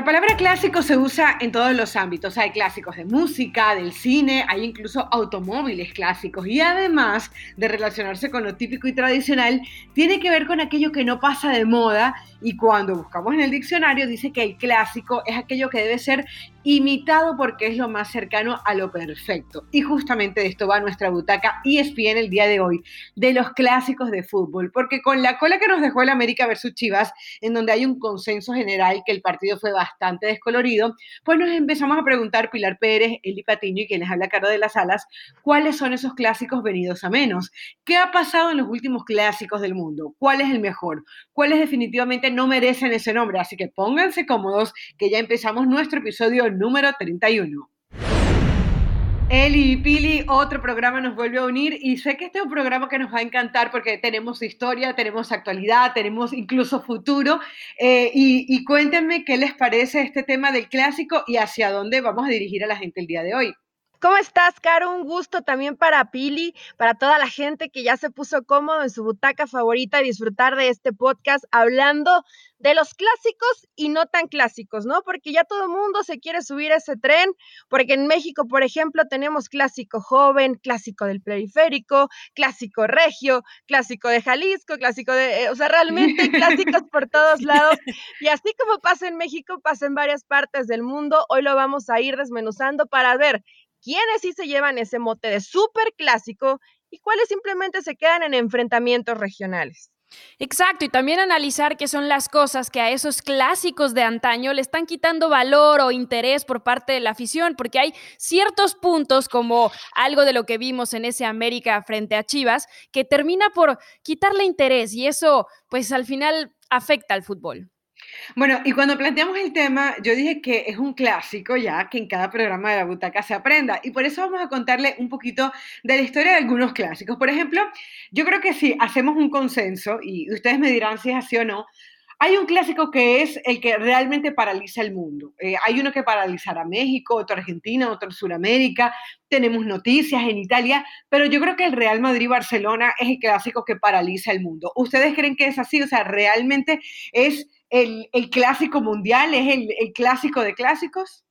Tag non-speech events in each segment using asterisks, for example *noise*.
La palabra clásico se usa en todos los ámbitos. Hay clásicos de música, del cine, hay incluso automóviles clásicos. Y además de relacionarse con lo típico y tradicional, tiene que ver con aquello que no pasa de moda. Y cuando buscamos en el diccionario, dice que el clásico es aquello que debe ser imitado porque es lo más cercano a lo perfecto. Y justamente de esto va nuestra butaca ESPN el día de hoy, de los clásicos de fútbol. Porque con la cola que nos dejó el América versus Chivas, en donde hay un consenso general que el partido fue bastante descolorido, pues nos empezamos a preguntar Pilar Pérez, Eli Patiño y quienes habla Caro de las Alas, cuáles son esos clásicos venidos a menos. ¿Qué ha pasado en los últimos clásicos del mundo? ¿Cuál es el mejor? ¿Cuáles definitivamente no merecen ese nombre? Así que pónganse cómodos, que ya empezamos nuestro episodio número 31. Eli y Pili, otro programa nos vuelve a unir y sé que este es un programa que nos va a encantar porque tenemos historia, tenemos actualidad, tenemos incluso futuro. Eh, y, y cuéntenme qué les parece este tema del clásico y hacia dónde vamos a dirigir a la gente el día de hoy. ¿Cómo estás, Caro? Un gusto también para Pili, para toda la gente que ya se puso cómodo en su butaca favorita y disfrutar de este podcast hablando de los clásicos y no tan clásicos, ¿no? Porque ya todo el mundo se quiere subir a ese tren, porque en México, por ejemplo, tenemos clásico joven, clásico del periférico, clásico regio, clásico de Jalisco, clásico de, eh, o sea, realmente *laughs* clásicos por todos lados. Y así como pasa en México, pasa en varias partes del mundo. Hoy lo vamos a ir desmenuzando para ver quiénes sí se llevan ese mote de súper clásico y cuáles simplemente se quedan en enfrentamientos regionales. Exacto, y también analizar qué son las cosas que a esos clásicos de antaño le están quitando valor o interés por parte de la afición, porque hay ciertos puntos como algo de lo que vimos en ese América frente a Chivas que termina por quitarle interés y eso pues al final afecta al fútbol. Bueno, y cuando planteamos el tema, yo dije que es un clásico ya que en cada programa de la butaca se aprenda. Y por eso vamos a contarle un poquito de la historia de algunos clásicos. Por ejemplo, yo creo que si hacemos un consenso, y ustedes me dirán si es así o no, hay un clásico que es el que realmente paraliza el mundo. Eh, hay uno que paralizará México, otro Argentina, otro Sudamérica. Tenemos noticias en Italia, pero yo creo que el Real Madrid-Barcelona es el clásico que paraliza el mundo. ¿Ustedes creen que es así? O sea, realmente es el, clásico mundial, es el, clásico de clásicos.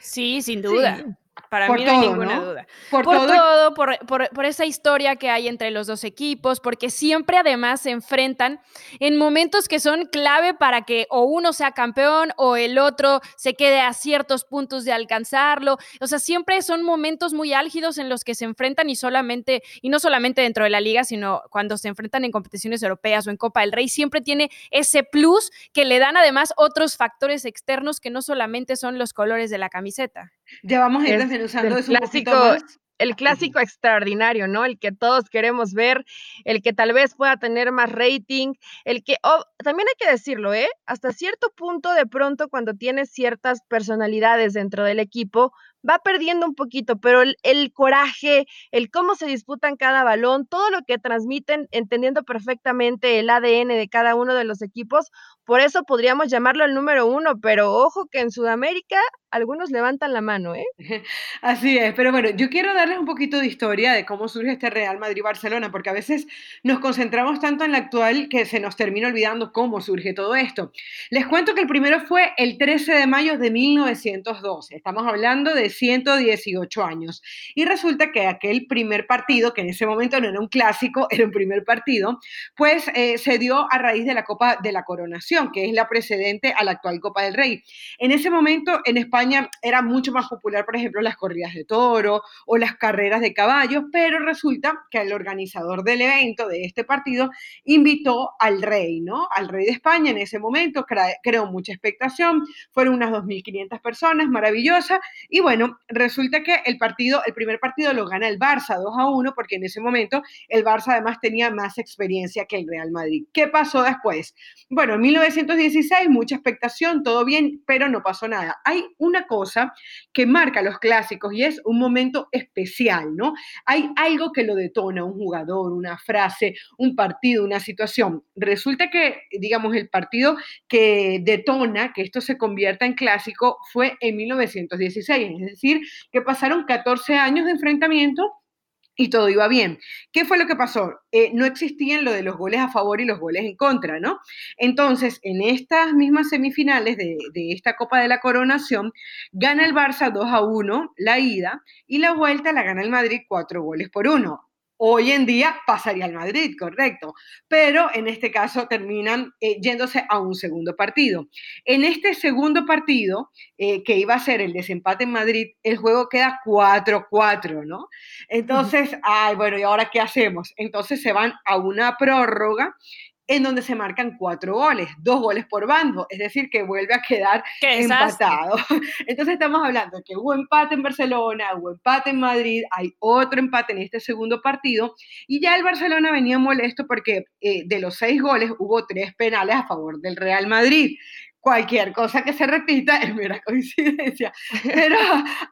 Sí, sin duda. Para mí no hay ninguna duda. Por, todo, por, esa historia que hay entre los dos equipos, porque siempre además se enfrentan en momentos que son clave para que o uno sea campeón o el otro se quede a ciertos puntos de alcanzarlo. O sea, siempre son momentos muy álgidos en los que se enfrentan y solamente, y no solamente dentro de la liga, sino cuando se enfrentan en competiciones europeas o en Copa del Rey, siempre tiene ese plus que le dan además otros factores externos que no solamente son los colores de la camiseta. Ya vamos a ir eso clásico, El clásico extraordinario, ¿no? El que todos queremos ver, el que tal vez pueda tener más rating, el que, oh, también hay que decirlo, ¿eh? Hasta cierto punto, de pronto, cuando tienes ciertas personalidades dentro del equipo, va perdiendo un poquito, pero el, coraje, el cómo se disputan cada balón, todo lo que transmiten, entendiendo perfectamente el ADN de cada uno de los equipos, por eso podríamos llamarlo el número uno, pero ojo que en Sudamérica algunos levantan la mano, ¿eh? *laughs* Así es, pero bueno, yo quiero darles un poquito de historia de cómo surge este Real Madrid-Barcelona, porque a veces nos concentramos tanto en la actual que se nos termina olvidando cómo surge todo esto. Les cuento que el primero fue el 13 de mayo de 1912, estamos hablando de 118 años, y resulta que aquel primer partido, que en ese momento no era un clásico, era un primer partido, pues eh, se dio a raíz de la Copa de la Coronación, que es la precedente a la actual Copa del Rey. En ese momento en España era mucho más popular, por ejemplo, las corridas de toro o las carreras de caballos, pero resulta que el organizador del evento, de este partido, invitó al rey, ¿no? Al rey de España en ese momento, creó mucha expectación, fueron unas 2.500 personas, maravillosa, y bueno, resulta que el partido, el primer partido lo gana el Barça 2 a 1, porque en ese momento el Barça además tenía más experiencia que el Real Madrid. ¿Qué pasó después? Bueno, en 1916, mucha expectación, todo bien, pero no pasó nada. Hay un una cosa que marca los clásicos y es un momento especial, ¿no? Hay algo que lo detona, un jugador, una frase, un partido, una situación. Resulta que, digamos, el partido que detona que esto se convierta en clásico fue en 1916, es decir, que pasaron 14 años de enfrentamiento y todo iba bien. ¿Qué fue lo que pasó? Eh, no existían lo de los goles a favor y los goles en contra, ¿no? Entonces, en estas mismas semifinales de, de, esta Copa de la Coronación, gana el Barça 2 a 1 la ida y la vuelta la gana el Madrid 4 goles por 1 hoy en día pasaría al Madrid, correcto, pero en este caso terminan eh, yéndose a un segundo partido. En este segundo partido, eh, que iba a ser el desempate en Madrid, el juego queda 4-4, ¿no? Entonces, ay, bueno, ¿y ahora qué hacemos? Entonces se van a una prórroga en donde se marcan cuatro goles, dos goles por bando, es decir, que vuelve a quedar empatado. *laughs* Entonces estamos hablando de que hubo empate en Barcelona, hubo empate en Madrid, hay otro empate en este segundo partido, y ya el Barcelona venía molesto porque eh, de los seis goles hubo tres penales a favor del Real Madrid cualquier cosa que se repita es mera *laughs* coincidencia. Pero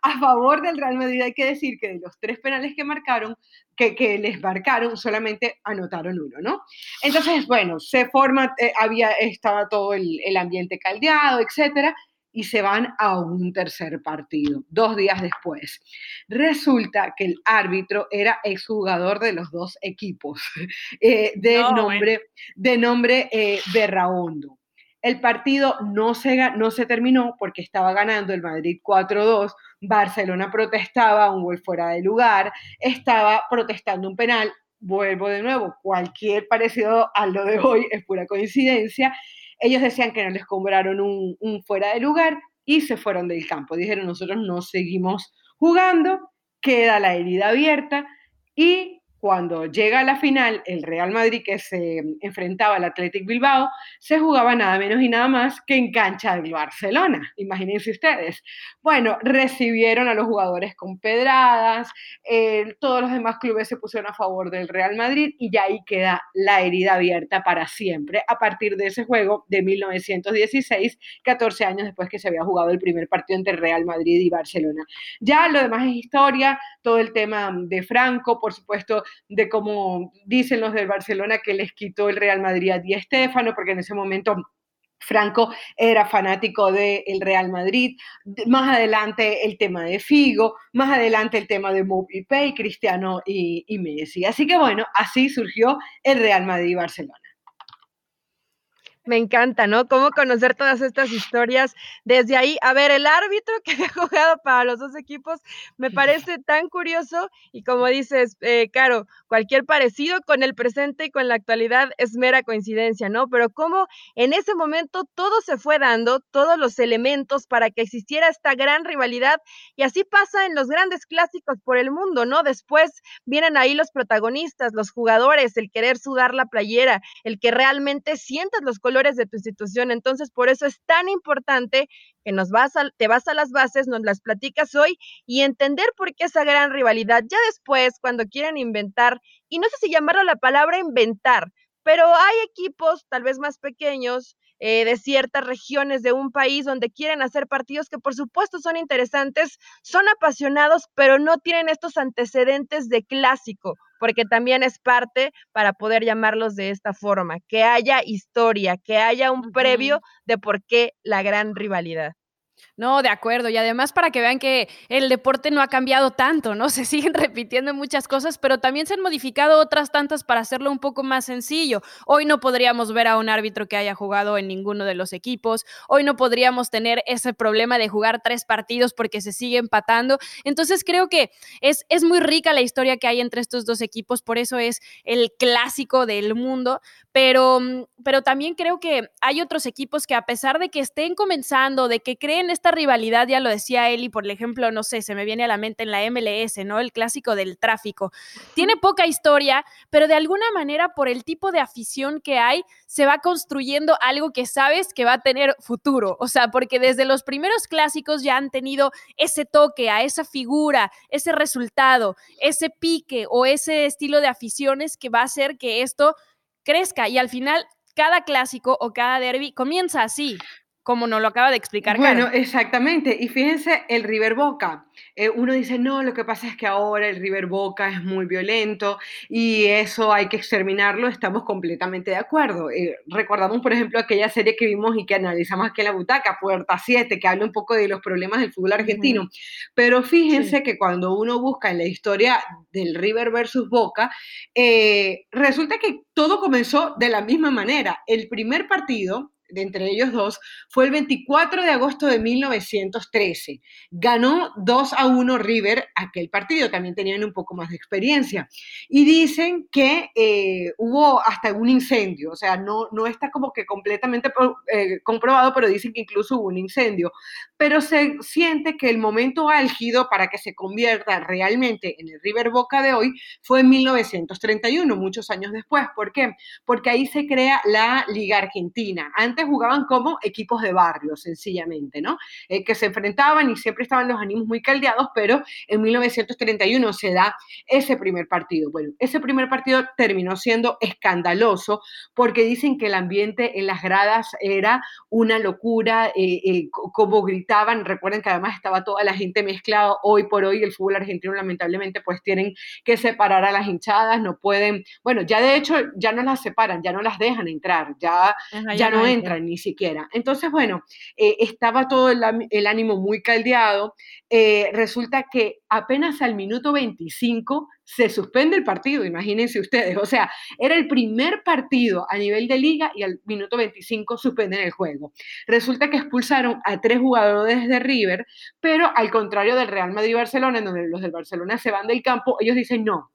a favor del Real Madrid hay que decir que de los tres penales que marcaron, que, que les marcaron, solamente anotaron uno, ¿no? Entonces, bueno, se forma, eh, había, estaba todo el, el ambiente caldeado, etcétera, y se van a un tercer partido, dos días después. Resulta que el árbitro era exjugador de los dos equipos, *laughs* eh, de, nombre, de nombre eh, Berraondo. El partido no se, terminó porque estaba ganando el Madrid 4-2, Barcelona protestaba un gol fuera de lugar, estaba protestando un penal, vuelvo de nuevo, cualquier parecido a lo de hoy es pura coincidencia, ellos decían que no les cobraron un, un fuera de lugar y se fueron del campo, dijeron nosotros no seguimos jugando, queda la herida abierta y cuando llega a la final, el Real Madrid que se enfrentaba al Athletic Bilbao, se jugaba nada menos y nada más que en cancha del Barcelona. Imagínense ustedes. Bueno, recibieron a los jugadores con pedradas, eh, todos los demás clubes se pusieron a favor del Real Madrid y ya ahí queda la herida abierta para siempre a partir de ese juego de 1916, 14 años después que se había jugado el primer partido entre Real Madrid y Barcelona. Ya lo demás es historia, todo el tema de Franco, por supuesto, de cómo dicen los del Barcelona que les quitó el Real Madrid a Di Stéfano, porque en ese momento Franco era fanático del Real Madrid, más adelante el tema de Figo, más adelante el tema de Pay, Cristiano y, y Messi. Así que bueno, así surgió el Real Madrid-Barcelona. Me encanta, ¿no? Cómo conocer todas estas historias desde ahí. A ver, el árbitro que *laughs* ha jugado para los dos equipos me parece tan curioso y como dices, eh, Caro, cualquier parecido con el presente y con la actualidad es mera coincidencia, ¿no? Pero cómo en ese momento todo se fue dando, todos los elementos para que existiera esta gran rivalidad y así pasa en los grandes clásicos por el mundo, ¿no? Después vienen ahí los protagonistas, los jugadores, el querer sudar la playera, el que realmente sientas los colores de tu institución. Entonces, por eso es tan importante que nos vas a, te vas a las bases, nos las platicas hoy y entender por qué esa gran rivalidad. Ya después, cuando quieran inventar, y no sé si llamarlo la palabra inventar, pero hay equipos tal vez más pequeños eh, de ciertas regiones de un país donde quieren hacer partidos que por supuesto son interesantes, son apasionados, pero no tienen estos antecedentes de clásico, porque también es parte para poder llamarlos de esta forma, que haya historia, que haya un previo de por qué la gran rivalidad. No, de acuerdo. Y además para que vean que el deporte no ha cambiado tanto, ¿no? *laughs* Se siguen repitiendo muchas cosas, pero también se han modificado otras tantas para hacerlo un poco más sencillo. Hoy no podríamos ver a un árbitro que haya jugado en ninguno de los equipos. Hoy no podríamos tener ese problema de jugar tres partidos porque se sigue empatando. Entonces creo que es, es muy rica la historia que hay entre estos dos equipos, por eso es el clásico del mundo. Pero, pero también creo que hay otros equipos que a pesar de que estén comenzando, de que creen esta rivalidad, ya lo decía Eli, por ejemplo, no sé, se me viene a la mente en la MLS, ¿no? El clásico del tráfico. Tiene poca historia, pero de alguna manera por el tipo de afición que hay, se va construyendo algo que sabes que va a tener futuro. O sea, porque desde los primeros clásicos ya han tenido ese toque a esa figura, ese resultado, ese pique o ese estilo de aficiones que va a hacer que esto crezca y al final cada clásico o cada derby comienza así, como nos lo acaba de explicar. Bueno, exactamente. Y fíjense, el River Boca. Eh, uno dice, no, lo que pasa es que ahora el River Boca es muy violento y eso hay que exterminarlo. Estamos completamente de acuerdo. Eh, recordamos, por ejemplo, aquella serie que vimos y que analizamos aquí en la butaca, Puerta 7, que habla un poco de los problemas del fútbol argentino. Pero fíjense que cuando uno busca en la historia del River versus Boca, eh, resulta que todo comenzó de la misma manera. El primer partido de entre ellos dos, fue el 24 de agosto de 1913. Ganó 2 a 1 River aquel partido, también tenían un poco más de experiencia. Y dicen que eh, hubo hasta un incendio, o sea, no, no está como que completamente eh, comprobado, pero dicen que incluso hubo un incendio. Pero se siente que el momento álgido para que se convierta realmente en el River Boca de hoy fue en 1931, muchos años después. ¿Por qué? Porque ahí se crea la Liga Argentina. Jugaban como equipos de barrio, sencillamente, ¿no? Eh, que se enfrentaban y siempre estaban los ánimos muy caldeados, pero en 1931 se da ese primer partido. Bueno, ese primer partido terminó siendo escandaloso porque dicen que el ambiente en las gradas era una locura, eh, eh, como gritaban, recuerden que además estaba toda la gente mezclada, hoy por hoy el fútbol argentino lamentablemente pues tienen que separar a las hinchadas, no pueden, bueno, ya de hecho ya no las separan, ya no las dejan entrar, ya, ya, no entran ni siquiera. Entonces, bueno, eh, estaba todo el, ánimo muy caldeado. Eh, resulta que apenas al minuto 25 se suspende el partido, imagínense ustedes. O sea, era el primer partido a nivel de liga y al minuto 25 suspenden el juego. Resulta que expulsaron a tres jugadores de River, pero al contrario del Real Madrid-Barcelona, en donde los del Barcelona se van del campo, ellos dicen no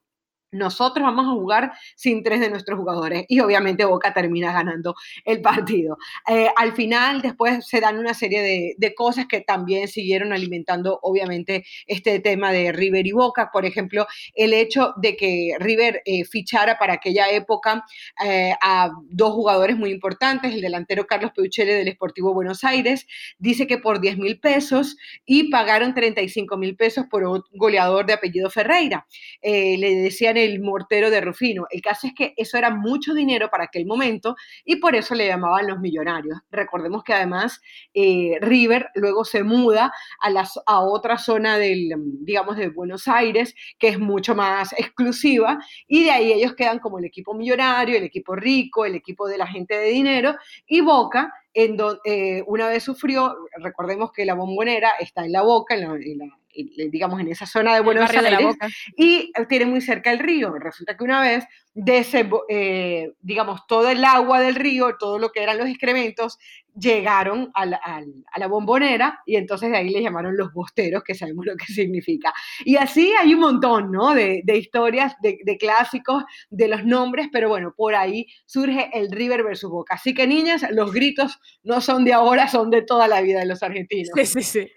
nosotros vamos a jugar sin tres de nuestros jugadores y obviamente Boca termina ganando el partido. Eh, al final, después se dan una serie de, cosas que también siguieron alimentando obviamente este tema de River y Boca. Por ejemplo, el hecho de que River eh, fichara para aquella época eh, a dos jugadores muy importantes, el delantero Carlos Peuchele del Esportivo Buenos Aires, dice que por 10 mil pesos y pagaron 35 mil pesos por un goleador de apellido Ferreira. le decían el mortero de Rufino. El caso es que eso era mucho dinero para aquel momento y por eso le llamaban los millonarios. Recordemos que además eh, River luego se muda a, las, a otra zona del, digamos, de Buenos Aires, que es mucho más exclusiva, y de ahí ellos quedan como el equipo millonario, el equipo rico, el equipo de la gente de dinero, y Boca en donde eh, una vez sufrió, recordemos que la bombonera está en la boca, en la, digamos, en esa zona de Buenos Aires, y tiene muy cerca el río. Resulta que una vez, de eh, digamos, todo el agua del río, todo lo que eran los excrementos, llegaron a la, bombonera y entonces de ahí le llamaron los bosteros, que sabemos lo que *laughs* significa. Y así hay un montón, ¿no? De, historias, de, de, clásicos, de los nombres, pero bueno, por ahí surge el River versus Boca. Así que niñas, los gritos no son de ahora, son de toda la vida de los argentinos. Sí, sí, sí.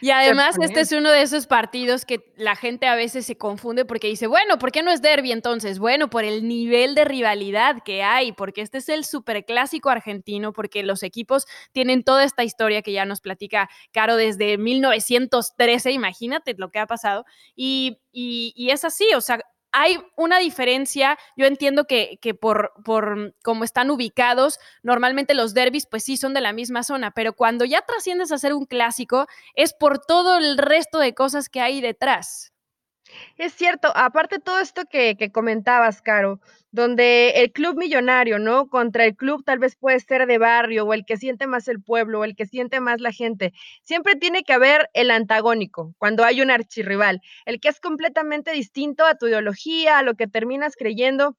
Y además este es uno de esos partidos que la gente a veces se confunde porque dice, bueno, ¿por qué no es derby entonces? Bueno, por el nivel de rivalidad que hay, porque este es el superclásico argentino, porque los equipos tienen toda esta historia que ya nos platica Caro desde 1913, imagínate lo que ha pasado. Y, y, es así, o sea, hay una diferencia, yo entiendo que, por, por cómo están ubicados, normalmente los derbis pues sí son de la misma zona, pero cuando ya trasciendes a ser un clásico es por todo el resto de cosas que hay detrás. Es cierto, aparte todo esto que, que, comentabas, Caro, donde el club millonario, ¿no? Contra el club tal vez puede ser de barrio o el que siente más el pueblo o el que siente más la gente. Siempre tiene que haber el antagónico cuando hay un archirrival, el que es completamente distinto a tu ideología, a lo que terminas creyendo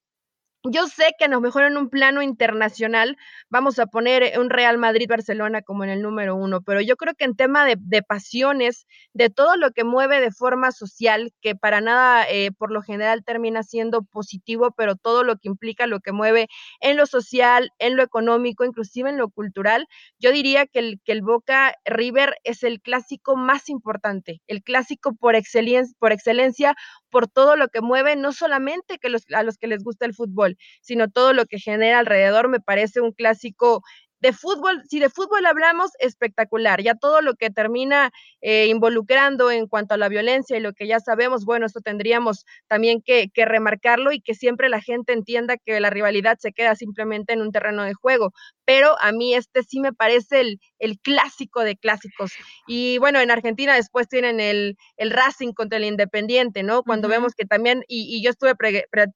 yo sé que a lo mejor en un plano internacional vamos a poner eh, un Real Madrid-Barcelona como en el número uno, pero yo creo que en tema de, pasiones, de todo lo que mueve de forma social, que para nada eh, por lo general termina siendo positivo, pero todo lo que implica, lo que mueve en lo social, en lo económico, inclusive en lo cultural, yo diría que el, que el Boca River es el clásico más importante, el clásico por excelencia, por excelencia, por todo lo que mueve, no solamente que los, a los que les gusta el fútbol, sino todo lo que genera alrededor, me parece un clásico de fútbol, si de fútbol hablamos, espectacular. Ya todo lo que termina eh, involucrando en cuanto a la violencia y lo que ya sabemos, bueno, esto tendríamos también que, que, remarcarlo y que siempre la gente entienda que la rivalidad se queda simplemente en un terreno de juego. Pero a mí este sí me parece el, el clásico de clásicos. Y bueno, en Argentina después tienen el, el Racing contra el Independiente, ¿no? Cuando vemos que también, y, yo estuve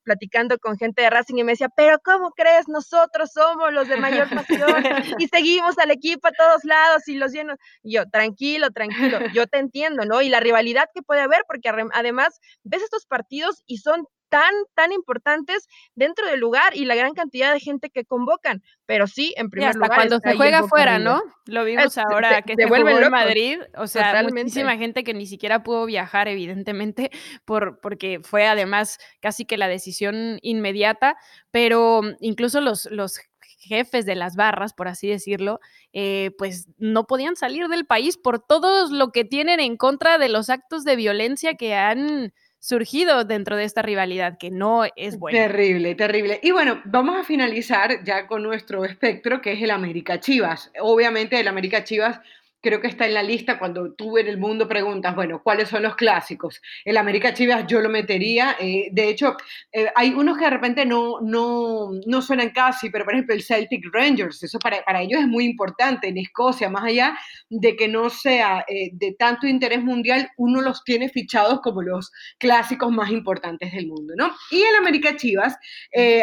platicando con gente de Racing y me decía, pero ¿cómo crees? Nosotros somos los de mayor pasión *laughs* y seguimos al equipo a todos lados y los llenos. Y yo, tranquilo, tranquilo, *laughs* yo te entiendo, ¿no? Y la rivalidad que puede haber, porque además ves estos partidos y son tan, tan importantes dentro del lugar y la gran cantidad de gente que convocan. Pero sí, en primer lugar. Cuando se juega afuera, ¿no? Lo vimos ahora que se, jugó en Madrid. O sea, muchísima gente que ni siquiera pudo viajar, evidentemente, *laughs* por, porque fue además casi que la decisión inmediata. Pero incluso los, los jefes de las barras, por así decirlo, eh, pues no podían salir del país por todo lo que tienen en contra de los actos de violencia que han surgido dentro de esta rivalidad, que no es bueno. Terrible, terrible. Y bueno, vamos a finalizar ya con nuestro espectro, que es el América Chivas. Obviamente el América Chivas creo que está en la lista cuando tú en el mundo preguntas, bueno, ¿cuáles son los clásicos? El América Chivas yo lo metería, eh, de hecho, eh, hay unos que de repente no, no, no suenan casi, pero por ejemplo el Celtic Rangers, eso para, para ellos es muy importante en Escocia, más allá de que no sea eh, de tanto interés mundial, uno los tiene fichados como los clásicos más importantes del mundo, ¿no? Y el América Chivas,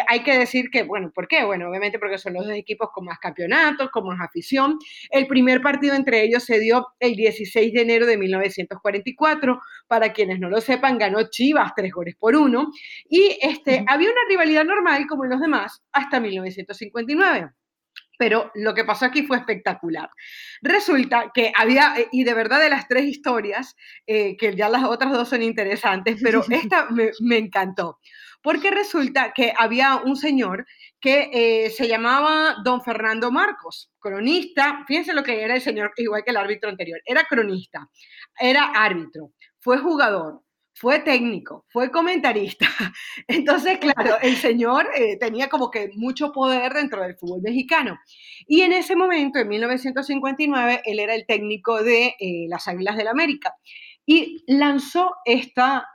hay que decir que, bueno, ¿por qué? Bueno, obviamente porque son los dos equipos con más campeonatos, con más afición. El primer partido entre ellos se dio el 16 de enero de 1944. Para quienes no lo sepan, ganó Chivas tres goles por uno. Y este, había una rivalidad normal, como en los demás, hasta 1959 pero lo que pasó aquí fue espectacular. Resulta que había, y de verdad de las tres historias, eh, que ya las otras dos son interesantes, pero *laughs* esta me, me, encantó, porque resulta que había un señor que eh, se llamaba don Fernando Marcos, cronista, fíjense lo que era el señor, igual que el árbitro anterior, era cronista, era árbitro, fue jugador, fue técnico, fue comentarista. *laughs* Entonces, claro, el señor eh, tenía como que mucho poder dentro del fútbol mexicano. Y en ese momento, en 1959, él era el técnico de eh, las Águilas del América y lanzó esta,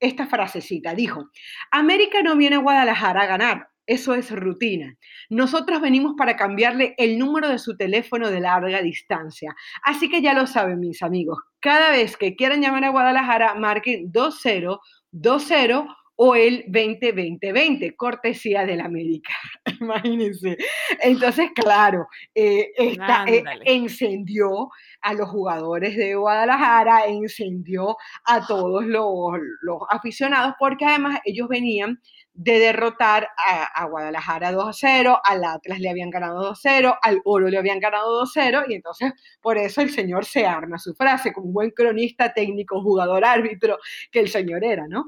esta frasecita. Dijo, América no viene a Guadalajara a ganar, eso es rutina. Nosotros venimos para cambiarle el número de su teléfono de larga distancia. Así que ya lo saben, mis amigos. Cada vez que quieran llamar a Guadalajara, marquen 2020 o el 2020, cortesía del América. *laughs* Imagínense. Entonces, claro, eh, esta, eh, encendió a los jugadores de Guadalajara, encendió a todos los, los aficionados, porque además ellos venían de derrotar a, Guadalajara 2 a 0, al Atlas le habían ganado 2 a 0, al Oro le habían ganado 2 a 0, y entonces por eso el señor se arma su frase, como un buen cronista, técnico, jugador, árbitro, que el señor era, ¿no?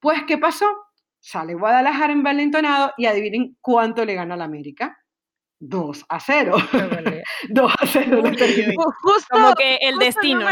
Pues, ¿qué pasó? Sale Guadalajara envalentonado y adivinen cuánto le gana al América. 2 a 0. 2 *laughs* a 0 Justo, como que el destino.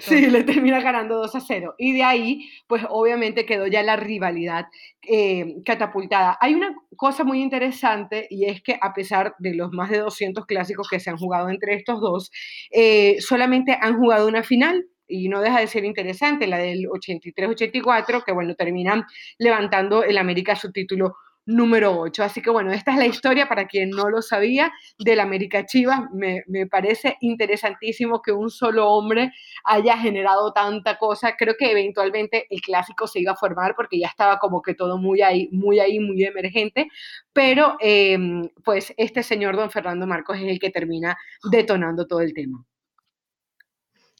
Sí, le termina ganando 2 a 0. Y de ahí, pues obviamente quedó ya la rivalidad eh, catapultada. Hay una cosa muy interesante y es que a pesar de los más de 200 clásicos que se han jugado entre estos dos, eh, solamente han jugado una final y no deja de ser interesante, la del 83-84, que bueno, terminan levantando el América su título número 8. Así que bueno, esta es la historia para quien no lo sabía del América Chivas. Me, me, parece interesantísimo que un solo hombre haya generado tanta cosa. Creo que eventualmente el clásico se iba a formar porque ya estaba como que todo muy ahí, muy ahí, muy emergente. Pero em, pues este señor don Fernando Marcos es el que termina detonando todo el tema.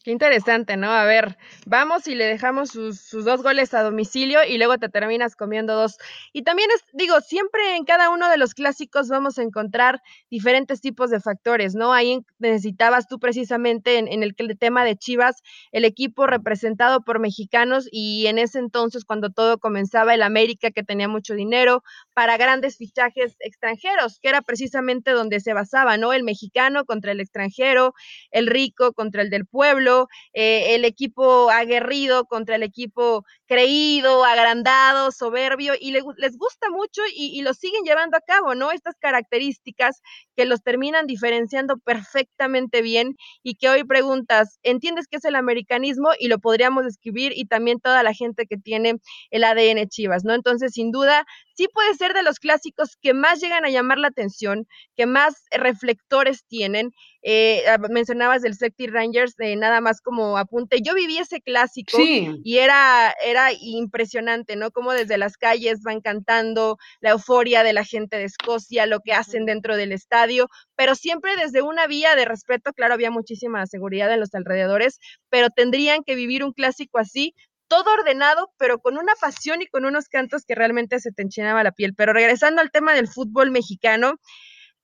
Qué interesante, ¿no? A ver, vamos y le dejamos sus, dos goles a domicilio y luego te terminas comiendo dos. Y también es, digo, siempre en cada uno de los clásicos vamos a encontrar diferentes tipos de factores, ¿no? Ahí necesitabas tú precisamente en, en el, el tema de Chivas, el equipo representado por mexicanos y en ese entonces cuando todo comenzaba el América que tenía mucho dinero para grandes fichajes extranjeros, que era precisamente donde se basaba, ¿no? El mexicano contra el extranjero, el rico contra el del pueblo eh, el equipo aguerrido contra el equipo creído, agrandado, soberbio, y les gusta mucho y, y, lo siguen llevando a cabo, ¿no? Estas características que los terminan diferenciando perfectamente bien y que hoy preguntas, ¿entiendes qué es el americanismo? Y lo podríamos describir y también toda la gente que tiene el ADN Chivas, ¿no? Entonces, sin duda, sí puede ser de los clásicos que más llegan a llamar la atención, que más reflectores tienen. Eh, mencionabas del Celtic Rangers, de nada más como apunte. Yo viví ese clásico y era, era impresionante, ¿no? Como desde las calles van cantando, la euforia de la gente de Escocia, lo que hacen dentro del estadio, pero siempre desde una vía de respeto, claro, había muchísima seguridad en los alrededores, pero tendrían que vivir un clásico así todo ordenado, pero con una pasión y con unos cantos que realmente se te enchinaba la piel. Pero regresando al tema del fútbol mexicano,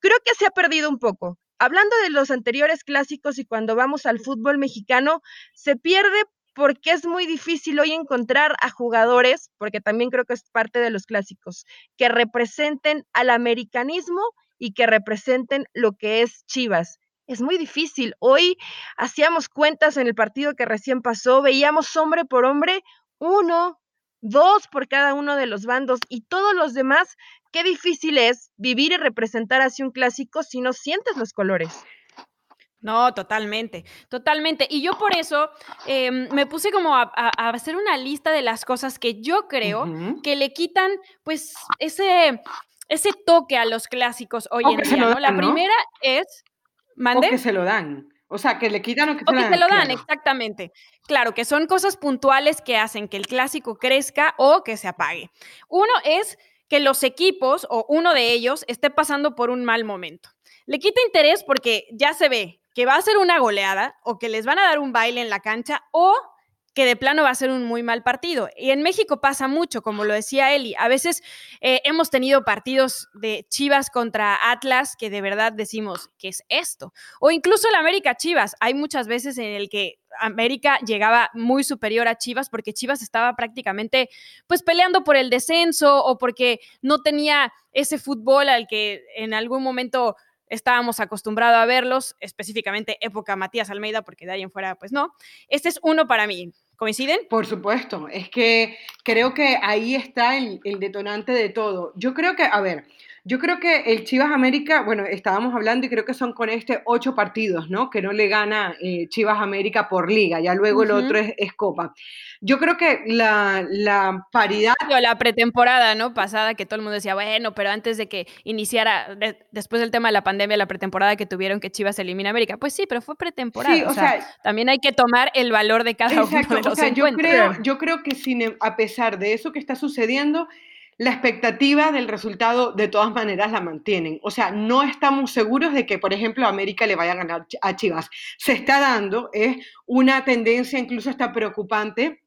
creo que se ha perdido un poco. Hablando de los anteriores clásicos y cuando vamos al fútbol mexicano, se pierde porque es muy difícil hoy encontrar a jugadores, porque también creo que es parte de los clásicos, que representen al americanismo y que representen lo que es Chivas es muy difícil. Hoy hacíamos cuentas en el partido que recién pasó, veíamos hombre por hombre, uno, dos por cada uno de los bandos y todos los demás, qué difícil es vivir y representar así un clásico si no sientes los colores. No, totalmente, totalmente. Y yo por eso em, me puse como a, hacer una lista de las cosas que yo creo que le quitan, pues, ese, ese toque a los clásicos hoy en día. La primera es o que se lo dan. O sea, que le quitan o que, se, se lo dan. exactamente. Claro, que son cosas puntuales que hacen que el clásico crezca o que se apague. Uno es que los equipos o uno de ellos esté pasando por un mal momento. Le quita interés porque ya se ve que va a ser una goleada o que les van a dar un baile en la cancha o que de plano va a ser un muy mal partido. Y en México pasa mucho, como lo decía Eli. A veces eh, hemos tenido partidos de Chivas contra Atlas que de verdad decimos, ¿qué es esto? O incluso el América Chivas. Hay muchas veces en el que América llegaba muy superior a Chivas porque Chivas estaba prácticamente pues peleando por el descenso o porque no tenía ese fútbol al que en algún momento estábamos acostumbrados a verlos, específicamente época Matías Almeida, porque de ahí fuera, pues no. Este es uno para mí. ¿Coinciden? Por supuesto, es que creo que ahí está el, detonante de todo. Yo creo que, a ver, yo creo que el Chivas América, bueno, estábamos hablando y creo que son con este ocho partidos, ¿no? Que no le gana eh, Chivas América por liga, ya luego el otro es, Copa. Yo creo que la, la paridad... La pretemporada, ¿no? Pasada, que todo el mundo decía, bueno, pero antes de que iniciara, después del tema de la pandemia, la pretemporada que tuvieron que Chivas elimina América. Pues sí, pero fue pretemporada. Sí, o, sea, también hay que tomar el valor de cada *laughs* uno de los o sea, yo creo, yo creo que sin, a pesar de eso que está sucediendo, la expectativa del resultado de todas maneras la mantienen. O sea, no estamos seguros de que, por ejemplo, América le vaya a ganar a Chivas. Se está dando, es una tendencia incluso hasta preocupante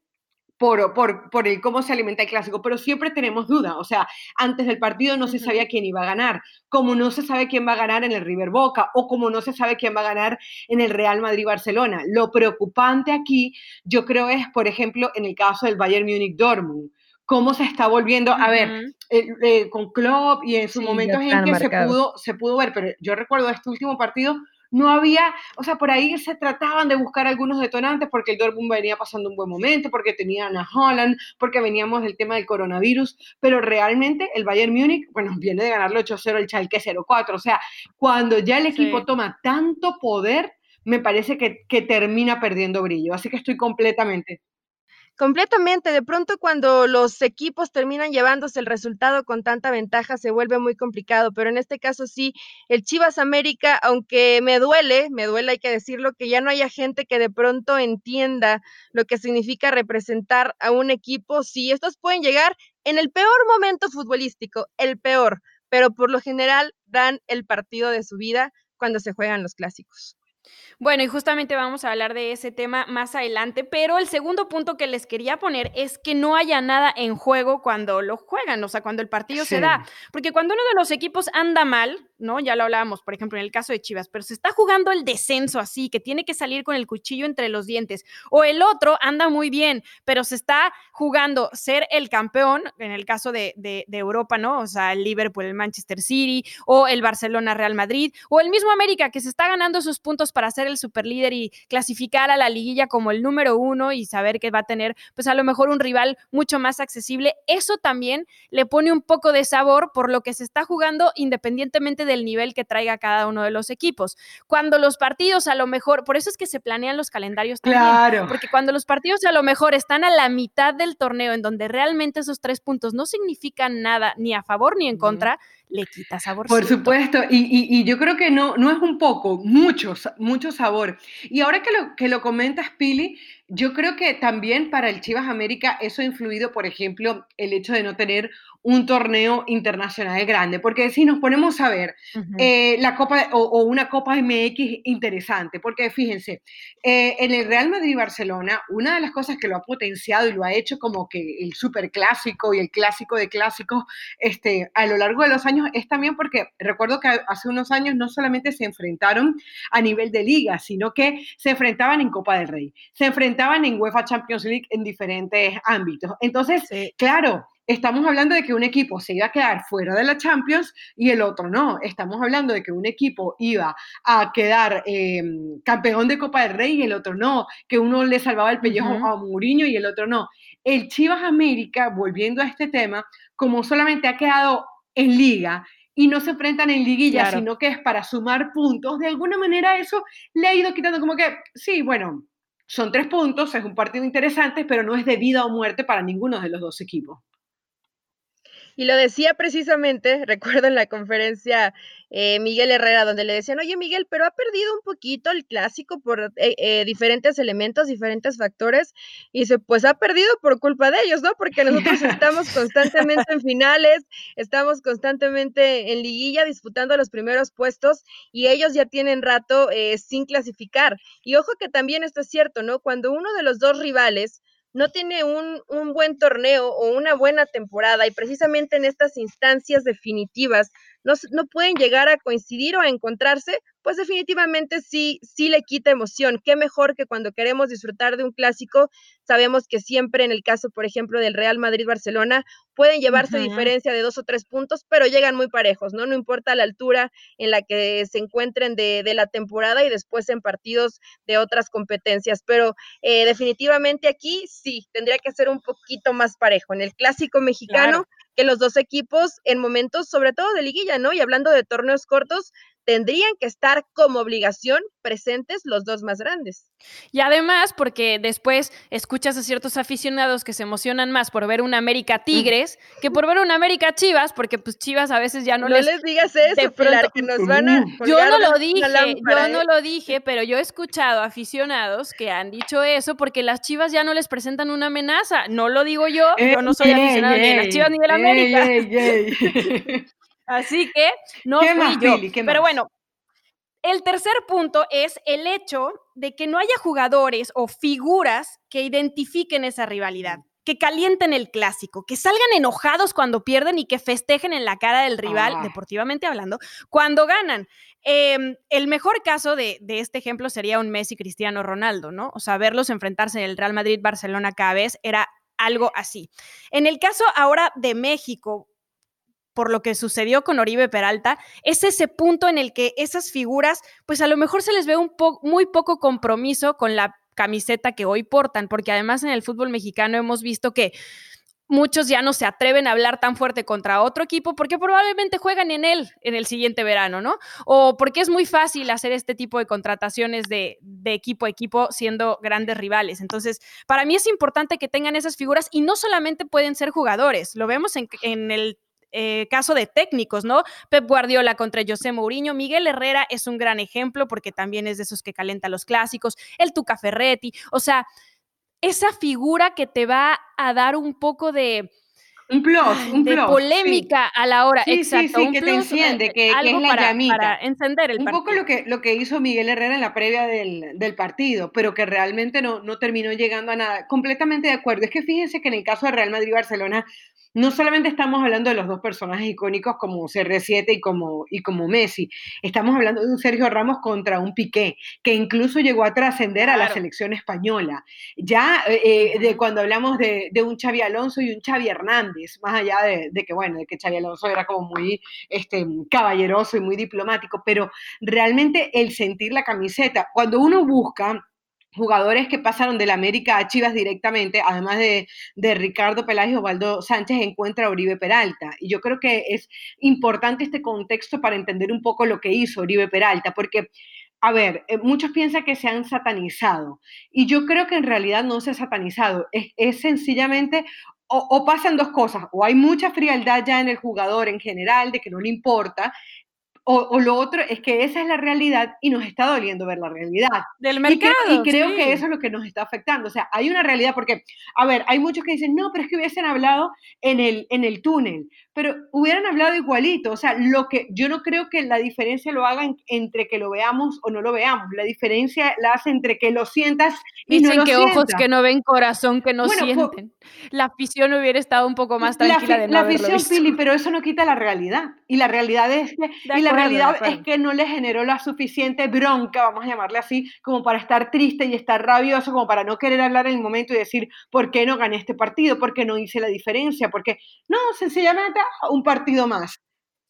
por, por, por, el cómo se alimenta el clásico, pero siempre tenemos duda. O sea, antes del partido no se sabía quién iba a ganar, como no se sabe quién va a ganar en el River Boca o como no se sabe quién va a ganar en el Real Madrid-Barcelona. Lo preocupante aquí, yo creo, es, por ejemplo, en el caso del Bayern Múnich-Dortmund cómo se está volviendo, a ver, eh, eh, con Klopp y en sus momentos en que se pudo, se pudo ver, pero yo recuerdo este último partido, no había, o sea, por ahí se trataban de buscar algunos detonantes porque el Dortmund venía pasando un buen momento, porque tenían a Holland, porque veníamos del tema del coronavirus, pero realmente el Bayern Múnich, bueno, *laughs* viene de ganarle 8-0 el Schalke 0-4, o sea, cuando ya el equipo toma tanto poder, me parece que, que termina perdiendo brillo, así que estoy completamente Completamente, de pronto cuando los equipos terminan llevándose el resultado con tanta ventaja se vuelve muy complicado, pero en este caso sí, el Chivas América, aunque me duele, me duele hay que decirlo, que ya no haya gente que de pronto entienda lo que significa representar a un equipo, sí, estos pueden llegar en el peor momento futbolístico, el peor, pero por lo general dan el partido de su vida cuando se juegan los clásicos. Bueno, y justamente vamos a hablar de ese tema más adelante, pero el segundo punto que les quería poner es que no haya nada en juego cuando lo juegan, o sea, cuando el partido se da, porque cuando uno de los equipos anda mal, ¿no? Ya lo hablábamos, por ejemplo, en el caso de Chivas, pero se está jugando el descenso así, que tiene que salir con el cuchillo entre los dientes. O el otro anda muy bien, pero se está jugando ser el campeón, en el caso de, de, Europa, ¿no? O sea, el Liverpool, el Manchester City, o el Barcelona Real Madrid, o el mismo América, que se está ganando sus puntos para ser el superlíder y clasificar a la liguilla como el número uno y saber que va a tener, pues a lo mejor un rival mucho más accesible. Eso también le pone un poco de sabor por lo que se está jugando independientemente del nivel que traiga cada uno de los equipos. Cuando los partidos a lo mejor, por eso es que se planean los calendarios también, claro. porque cuando los partidos a lo mejor están a la mitad del torneo en donde realmente esos tres puntos no significan nada ni a favor ni en contra, le quita sabor. Por supuesto, y, yo creo que no, no es un poco, mucho, mucho sabor. Y ahora que lo, que lo comentas, Pili, yo creo que también para el Chivas América eso ha influido, por ejemplo, el hecho de no tener un torneo internacional grande, porque si nos ponemos a ver eh, la Copa o, una Copa MX interesante, porque fíjense, eh, en el Real Madrid-Barcelona, una de las cosas que lo ha potenciado y lo ha hecho como que el super clásico y el clásico de clásicos este, a lo largo de los años es también porque recuerdo que hace unos años no solamente se enfrentaron a nivel de liga, sino que se enfrentaban en Copa del Rey, se enfrentaban en UEFA Champions League en diferentes ámbitos. Entonces, claro, estamos hablando de que un equipo se iba a quedar fuera de la Champions y el otro no. Estamos hablando de que un equipo iba a quedar em, campeón de Copa del Rey y el otro no. Que uno le salvaba el pellejo a Mourinho y el otro no. El Chivas América, volviendo a este tema, como solamente ha quedado en liga y no se enfrentan en liguilla, sino que es para sumar puntos, de alguna manera eso le ha ido quitando como que, sí, bueno, son tres puntos, es un partido interesante, pero no es de vida o muerte para ninguno de los dos equipos. Y lo decía precisamente, *laughs* recuerdo en la conferencia eh, Miguel Herrera, donde le decían, oye Miguel, pero ha perdido un poquito el clásico por eh, eh, diferentes elementos, diferentes factores, y dice, pues ha perdido por culpa de ellos, ¿no? Porque nosotros estamos constantemente en finales, estamos constantemente en liguilla disputando los primeros puestos, y ellos ya tienen rato sin clasificar. Y ojo que también esto es cierto, ¿no? Cuando uno de los dos rivales no tiene un, un, buen torneo o una buena temporada y precisamente en estas instancias definitivas no, no pueden llegar a coincidir o a encontrarse, pues definitivamente sí, sí le quita emoción. Qué mejor que cuando queremos disfrutar de un clásico, sabemos que siempre en el caso, por ejemplo, del Real Madrid-Barcelona, pueden llevarse diferencia de dos o tres puntos, pero llegan muy parejos, ¿no? No importa la altura en la que se encuentren de, de la temporada y después en partidos de otras competencias. Pero eh, definitivamente aquí sí, tendría que ser un poquito más parejo. En el clásico mexicano, que los dos equipos en momentos, sobre todo de liguilla, ¿no? Y hablando de torneos cortos, tendrían que estar como obligación presentes los dos más grandes. Y además, porque después escuchas a ciertos aficionados que se emocionan más por ver una América Tigres que por ver una América Chivas, porque pues Chivas a veces ya no, no les... digas eso, que nos van a... Yo no lo dije, yo no ¿eh? lo dije, pero yo he escuchado aficionados que han dicho eso porque las Chivas ya no les presentan una amenaza. No lo digo yo, yo no soy aficionado ni de las Chivas ni de la América. *laughs* Así que no fui yo. Pero bueno, el tercer punto es el hecho de que no haya jugadores o figuras que identifiquen esa rivalidad, que calienten el clásico, que salgan enojados cuando pierden y que festejen en la cara del rival, ah. deportivamente hablando, cuando ganan. Em, el mejor caso de, de, este ejemplo sería un Messi Cristiano Ronaldo, ¿no? O sea, verlos enfrentarse en el Real Madrid-Barcelona cada vez era algo así. En el caso ahora de México, por lo que sucedió con Oribe Peralta, es ese punto en el que esas figuras, pues a lo mejor se les ve un muy poco compromiso con la camiseta que hoy portan, porque además en el fútbol mexicano hemos visto que muchos ya no se atreven a hablar tan fuerte contra otro equipo porque probablemente juegan en él en el siguiente verano, ¿no? O porque es muy fácil hacer este tipo de contrataciones de, equipo a equipo siendo grandes rivales. Entonces, para mí es importante que tengan esas figuras y no solamente pueden ser jugadores, lo vemos en el eh, caso de técnicos, ¿no? Pep Guardiola contra José Mourinho, Miguel Herrera es un gran ejemplo porque también es de esos que calenta los clásicos, el Tuca Ferretti, o sea, esa figura que te va a dar un poco de... Un plus, un de polémica a la hora, exacto. Sí, que te enciende, que, es la para, llamita. Para encender el Un poco lo que, lo que hizo Miguel Herrera en la previa del, del, partido, pero que realmente no, no terminó llegando a nada. Completamente de acuerdo. Es que fíjense que en el caso de Real Madrid-Barcelona, no solamente estamos hablando de los dos personajes icónicos como CR7 y como, y como Messi, estamos hablando de un Sergio Ramos contra un Piqué, que incluso llegó a trascender a la selección española. Ya eh, de cuando hablamos de, un Xavi Alonso y un Xavi Hernández, más allá de, que, bueno, de que Xavi Alonso era como muy este, caballeroso y muy diplomático, pero realmente el sentir la camiseta, cuando uno busca jugadores que pasaron del América a Chivas directamente, además de, Ricardo Peláez Osvaldo Sánchez, encuentra a Oribe Peralta. Y yo creo que es importante este contexto para entender un poco lo que hizo Oribe Peralta, porque, a ver, eh, muchos piensan que se han satanizado. Y yo creo que en realidad no se ha satanizado. Es, sencillamente o, pasan dos cosas, o hay mucha frialdad ya en el jugador en general, de que no le importa, o, lo otro es que esa es la realidad y nos está doliendo ver la realidad. Del mercado. Y, creo que eso es lo que nos está afectando. O sea, hay una realidad porque, a ver, hay muchos que dicen, no, pero es que hubiesen hablado en el, en el túnel pero hubieran hablado igualito. O sea, lo que yo no creo que la diferencia lo hagan entre que lo veamos o no lo veamos. La diferencia la hace entre que lo sientas y Dicen no lo que ojos que no ven, corazón que no sienten. la afición hubiera estado un poco más tranquila de no La afición, Pili, pero eso no quita la realidad. Y la realidad es que, y la realidad es que no le generó la suficiente bronca, vamos a llamarle así, como para estar triste y estar rabioso, como para no querer hablar en el momento y decir, ¿por qué no gané este partido? ¿Por qué no hice la diferencia? Porque, no, sencillamente un partido más.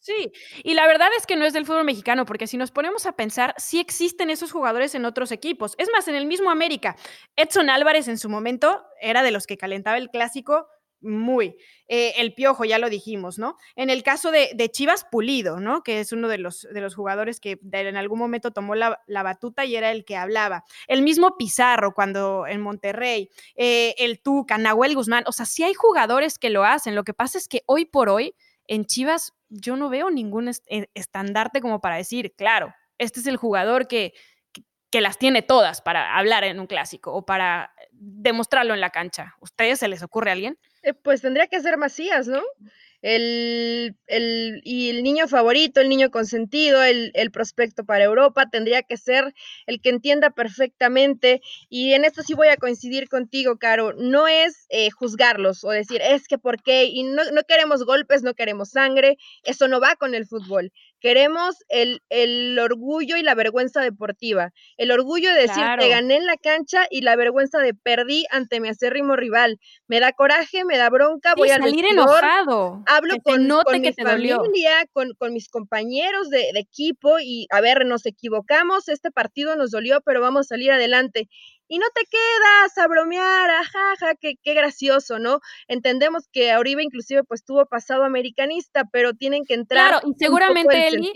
Sí, y la verdad es que no es del fútbol mexicano, porque si nos ponemos a pensar, sí existen esos jugadores en otros equipos. Es más, en el mismo América, Edson Álvarez en su momento era de los que calentaba el clásico muy. Eh, el Piojo, ya lo dijimos, ¿no? En el caso de, Chivas Pulido, ¿no? Que es uno de los, de los jugadores que en algún momento tomó la, batuta y era el que hablaba. El mismo Pizarro cuando en Monterrey, eh, el Tuca, Nahuel Guzmán, o sea, sí hay jugadores que lo hacen. Lo que pasa es que hoy por hoy en Chivas yo no veo ningún eh, estandarte como para decir, claro, este es el jugador que, que, las tiene todas para hablar en un clásico o para demostrarlo en la cancha. ¿Ustedes se les ocurre a alguien? Eh, pues tendría que ser Macías, ¿no? el, el, y el niño favorito, el niño consentido, el, el, prospecto para Europa, tendría que ser el que entienda perfectamente. Y en esto sí voy a coincidir contigo, Caro. No es eh, juzgarlos o decir, es que por qué, y no, no queremos golpes, no queremos sangre, eso no va con el fútbol. Queremos el, el, orgullo y la vergüenza deportiva. El orgullo de decir, que gané en la cancha y la vergüenza de perdí ante mi acérrimo rival. Me da coraje, me da bronca, voy a salir enojado. Hablo con, con mi familia, con, con, mis compañeros de, de equipo y, a ver, nos equivocamos, este partido nos dolió, pero vamos a salir adelante y no te quedas a bromear, ajaja, qué, qué gracioso, ¿no? Entendemos que Oribe inclusive pues tuvo pasado americanista, pero tienen que entrar. Claro, y seguramente Eli,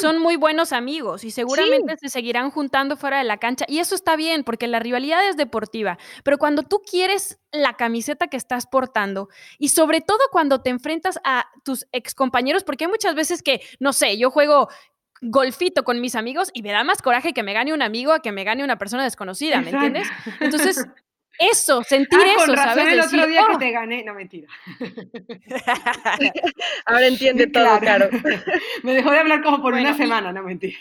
son muy buenos amigos y seguramente se seguirán juntando fuera de la cancha y eso está bien porque la rivalidad es deportiva, pero cuando tú quieres la camiseta que estás portando y sobre todo cuando te enfrentas a tus excompañeros, porque hay muchas veces que, no sé, yo juego golfito con mis amigos y me da más coraje que me gane un amigo a que me gane una persona desconocida, ¿me entiendes? Entonces, *laughs* eso, sentir ah, eso, ¿sabes? El otro día que oh". te gané, no mentira. *laughs* Ahora entiende *laughs* todo, claro. me dejó de hablar como por una semana, no mentira.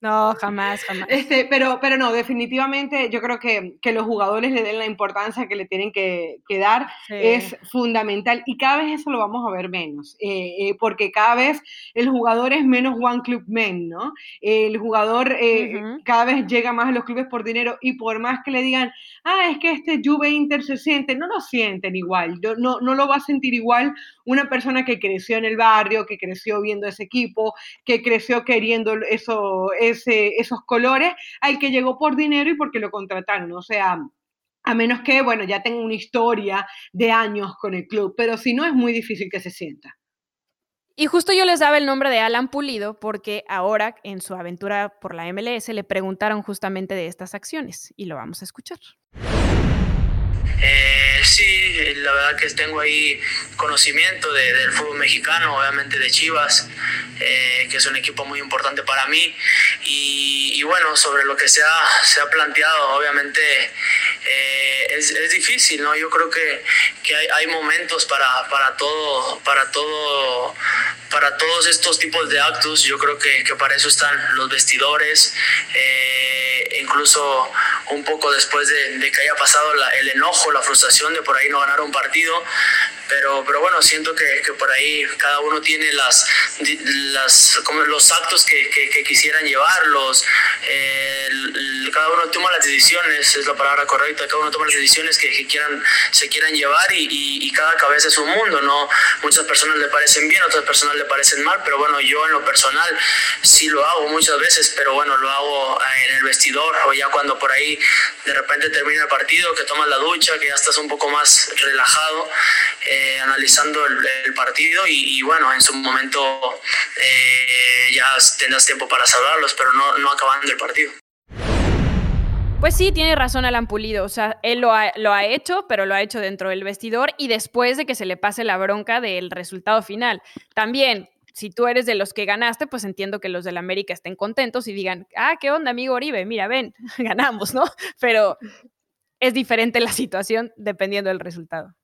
No, jamás, jamás. Este, pero, pero no, definitivamente yo creo que, que los jugadores le den la importancia que le tienen que, que dar, es fundamental y cada vez eso lo vamos a ver menos, eh, eh, porque cada vez el jugador es menos one club men, ¿no? El jugador eh, cada vez llega más a los clubes por dinero y por más que le digan, ah, es que este Juve Inter se siente, no lo sienten igual, no, no lo va a sentir igual una persona que creció en el barrio, que creció viendo ese equipo, que creció queriendo eso esos colores al que llegó por dinero y porque lo contrataron. O sea, a menos que, bueno, ya tenga una historia de años con el club, pero si no es muy difícil que se sienta. Y justo yo les daba el nombre de Alan Pulido porque ahora en su aventura por la MLS le preguntaron justamente de estas acciones y lo vamos a escuchar. Eh, sí, la verdad que tengo ahí conocimiento del fútbol mexicano, obviamente de Chivas, eh, que es un equipo muy importante para mí. Y, bueno, sobre lo que se ha, se ha planteado, obviamente eh, es, es, difícil, ¿no? Yo creo que, que hay, hay, momentos para, para, todo, para, todo, para todos estos tipos de actos. Yo creo que, que para eso están los vestidores. Eh, incluso un poco después de, de que haya pasado el enojo, la frustración de por ahí no ganar un partido, pero, pero bueno, siento que, que por ahí cada uno tiene las, las como los actos que, que, quisieran llevarlos, eh, cada uno toma las decisiones, es la palabra correcta, cada uno toma las decisiones que, quieran, se quieran llevar y, cada cabeza es un mundo, ¿no? Muchas personas le parecen bien, otras personas le parecen mal, pero bueno, yo en lo personal sí lo hago muchas veces, pero bueno, lo hago en el vestidor o ya cuando por ahí de repente termina el partido, que tomas la ducha, que ya estás un poco más relajado, eh, analizando el, partido y, bueno, en su momento eh, ya tendrás tiempo para salvarlos, pero no, no acabando el partido. Pues sí, tiene razón Alan Pulido. O sea, él lo ha, hecho, pero lo ha hecho dentro del vestidor y después de que se le pase la bronca del resultado final. También, si tú eres de los que ganaste, pues entiendo que los del América estén contentos y digan, ah, ¿qué onda, amigo Oribe? Mira, ven, *laughs* ganamos, ¿no? Pero es diferente la situación dependiendo del resultado.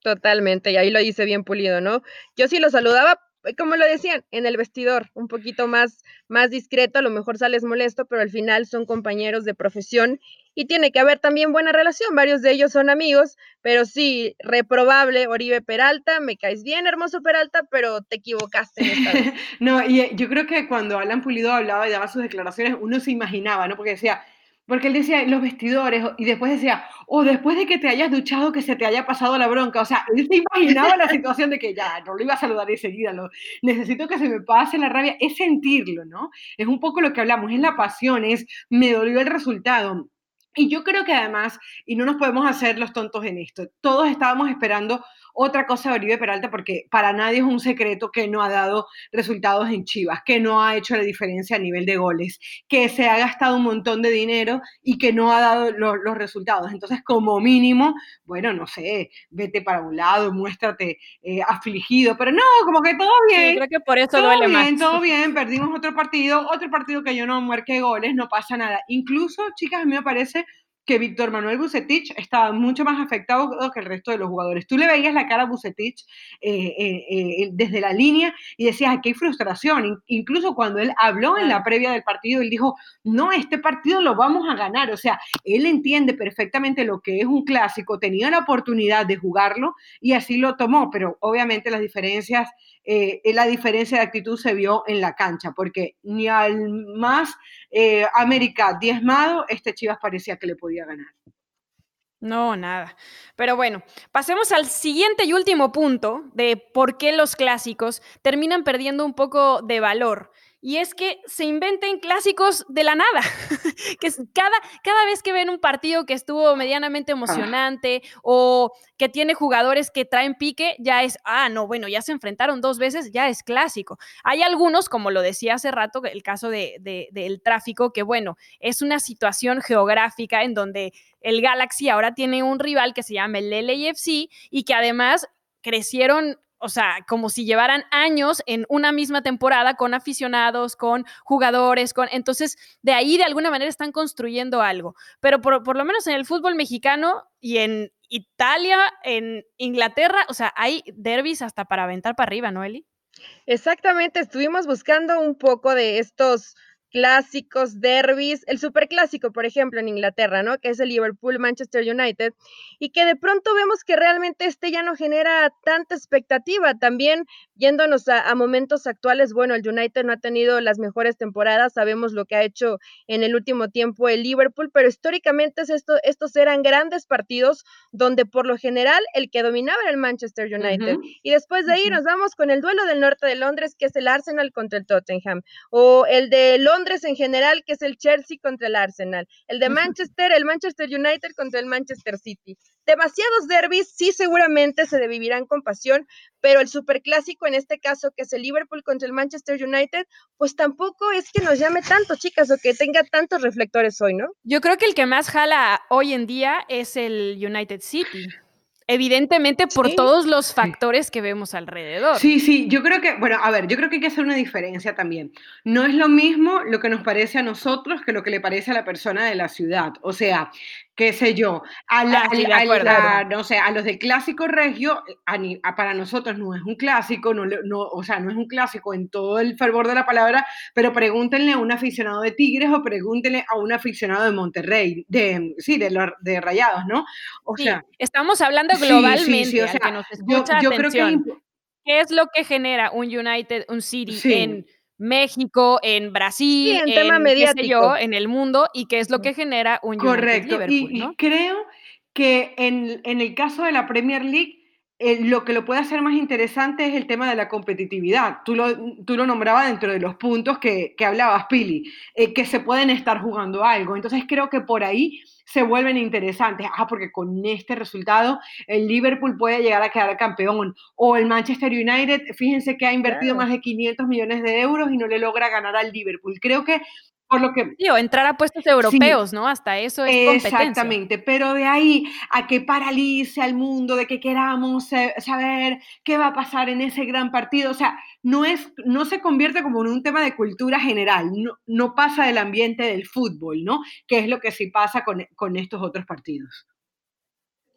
Totalmente, y ahí lo dice bien Pulido, ¿no? Yo sí lo saludaba como lo decían, en el vestidor, un poquito más, más discreto, a lo mejor sales molesto, pero al final son compañeros de profesión y tiene que haber también buena relación. Varios de ellos son amigos, pero sí, reprobable, Oribe Peralta, me caes bien, hermoso Peralta, pero te equivocaste. *laughs* no, y eh, yo creo que cuando Alan Pulido hablaba y daba sus declaraciones, uno se imaginaba, ¿no? Porque decía, porque él decía los vestidores y después decía, o después de que te hayas duchado, que se te haya pasado la bronca. O sea, él se imaginaba la situación de que ya, no lo iba a saludar enseguida, lo, necesito que se me pase la rabia. Es sentirlo, ¿no? Es un poco lo que hablamos, es la pasión, es me dolió el resultado. Y yo creo que además, y no nos podemos hacer los tontos en esto, todos estábamos esperando otra cosa de Oribe Peralta, porque para nadie es un secreto que no ha dado resultados en Chivas, que no ha hecho la diferencia a nivel de goles, que se ha gastado un montón de dinero y que no ha dado los resultados. Entonces, como mínimo, bueno, no sé, vete para un lado, muéstrate eh, afligido, pero no, como que todo bien. Sí, creo que por eso todo duele bien, Todo bien, perdimos otro partido, otro partido que yo no marqué goles, no pasa nada. Incluso, chicas, a mí me parece que Víctor Manuel Bucetich estaba mucho más afectado que el resto de los jugadores. Tú le veías la cara a Bucetich eh, eh, eh, desde la línea y decías, qué frustración. Incluso cuando él habló en la previa del partido, él dijo, no, este partido lo vamos a ganar. O sea, él entiende perfectamente lo que es un clásico, tenía la oportunidad de jugarlo y así lo tomó, pero obviamente las diferencias la diferencia de actitud se vio en la cancha, porque ni al más eh, América diezmado, este Chivas parecía que le podía ganar. No, nada. Pero bueno, pasemos al siguiente y último punto de por qué los clásicos terminan perdiendo un poco de valor y es que se inventen clásicos de la nada. *laughs* que cada, cada vez que ven un partido que estuvo medianamente ah. emocionante o que tiene jugadores que traen pique, ya es, ah, no, bueno, ya se enfrentaron dos veces, ya es clásico. Hay algunos, como lo decía hace rato, el caso de, del tráfico, que bueno, es una situación geográfica en donde el Galaxy ahora tiene un rival que se llama el LAFC y que además crecieron o sea, como si llevaran años en una misma temporada con aficionados, con jugadores, con... Entonces, de ahí de alguna manera están construyendo algo. Pero por, lo menos en el fútbol mexicano y en Italia, en Inglaterra, o sea, hay derbis hasta para aventar para arriba, ¿no, Eli? Exactamente, estuvimos buscando un poco de estos clásicos, derbis, el superclásico, por ejemplo, en Inglaterra, ¿no? Que es el Liverpool-Manchester United, y que de pronto vemos que realmente este ya no genera tanta expectativa. También yéndonos a, momentos actuales, bueno, el United no ha tenido las mejores temporadas, sabemos lo que ha hecho en el último tiempo el Liverpool, pero históricamente esto, estos eran grandes partidos donde por lo general el que dominaba era el Manchester United. Y después de ahí nos vamos con el duelo del norte de Londres, que es el Arsenal contra el Tottenham, o el de Londres en general, que es el Chelsea contra el Arsenal. El de Manchester, el Manchester United contra el Manchester City. Demasiados derbis, sí, seguramente se vivirán con pasión, pero el superclásico, en este caso, que es el Liverpool contra el Manchester United, pues tampoco es que nos llame tanto, chicas, o que tenga tantos reflectores hoy, ¿no? Yo creo que el que más jala hoy en día es el United City. Evidentemente por todos los factores que vemos alrededor. Sí, sí, yo creo que, bueno, a ver, yo creo que hay que hacer una diferencia también. No es lo mismo lo que nos parece a nosotros que lo que le parece a la persona de la ciudad. O sea, qué sé yo, a, la, ah, no sé, a los del clásico regio, para nosotros no es un clásico, no, no, o sea, no es un clásico en todo el fervor de la palabra, pero pregúntenle a un aficionado de Tigres o pregúntenle a un aficionado de Monterrey, de, sí, de, de Rayados, ¿no? O sea, estamos hablando globalmente, que nos escucha, yo, creo que ¿qué es lo que genera un United, un City en México, en Brasil, en, tema mediático. en el mundo, y qué es lo que genera un Correcto. United Liverpool, y, creo que en, en el caso de la Premier League, eh, lo que lo puede hacer más interesante es el tema de la competitividad. Tú lo, tú lo nombrabas dentro de los puntos que, que hablabas, Pili, eh, que se pueden estar jugando algo. Entonces creo que por ahí se vuelven interesantes. Ah, porque con este resultado el Liverpool puede llegar a quedar campeón. O el Manchester United, fíjense que ha invertido más de 500 millones de euros y no le logra ganar al Liverpool. Creo que por lo que, entrar a puestos europeos, ¿no? Hasta eso es competencia. Exactamente, pero de ahí a que paralice al mundo, de que queramos saber qué va a pasar en ese gran partido, o sea, no, es, no se convierte como en un tema de cultura general, no, no pasa del ambiente del fútbol, ¿no? Que es lo que sí pasa con, con estos otros partidos.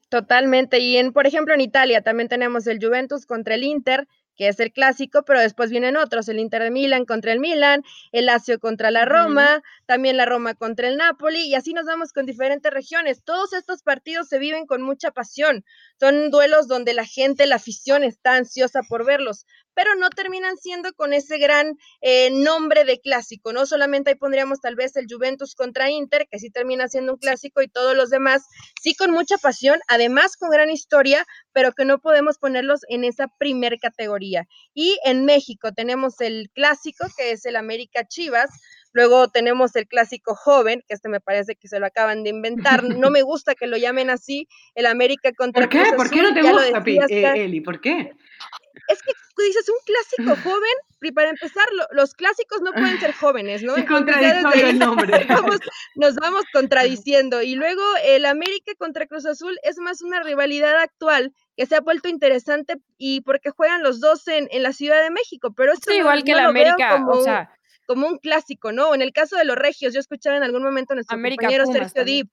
Totalmente. Y en, por ejemplo, en Italia también tenemos el Juventus contra el Inter, que es el clásico, pero después vienen otros, el Inter de Milán contra el Milán, el Lazio contra la Roma, también la Roma contra el Napoli, y así nos vamos con diferentes regiones. Todos estos partidos se viven con mucha pasión, son duelos donde la gente, la afición está ansiosa por verlos, pero no terminan siendo con ese gran eh, nombre de clásico, ¿no? Solamente ahí pondríamos tal vez el Juventus contra Inter, que sí termina siendo un clásico, y todos los demás, sí con mucha pasión, además con gran historia, pero que no podemos ponerlos en esa primer categoría. Y en México tenemos el clásico, que es el América Chivas, Luego tenemos el clásico joven, que este me parece que se lo acaban de inventar. No me gusta que lo llamen así, el América contra ¿Por qué? ¿Por qué no te gusta, eh, Eli? ¿Por qué? Es que dices un clásico *laughs* joven, y para empezar, los clásicos no pueden ser jóvenes, ¿no? Es contradictorio el *laughs* nombre. nos vamos contradiciendo. Y luego el América contra Cruz Azul es más una rivalidad actual que se ha vuelto interesante y porque juegan los dos en, en la Ciudad de México. Pero esto sí, igual que el América, o sea como un clásico, ¿no? En el caso de los regios, yo escuchaba en algún momento a nuestro compañero Sergio Dip,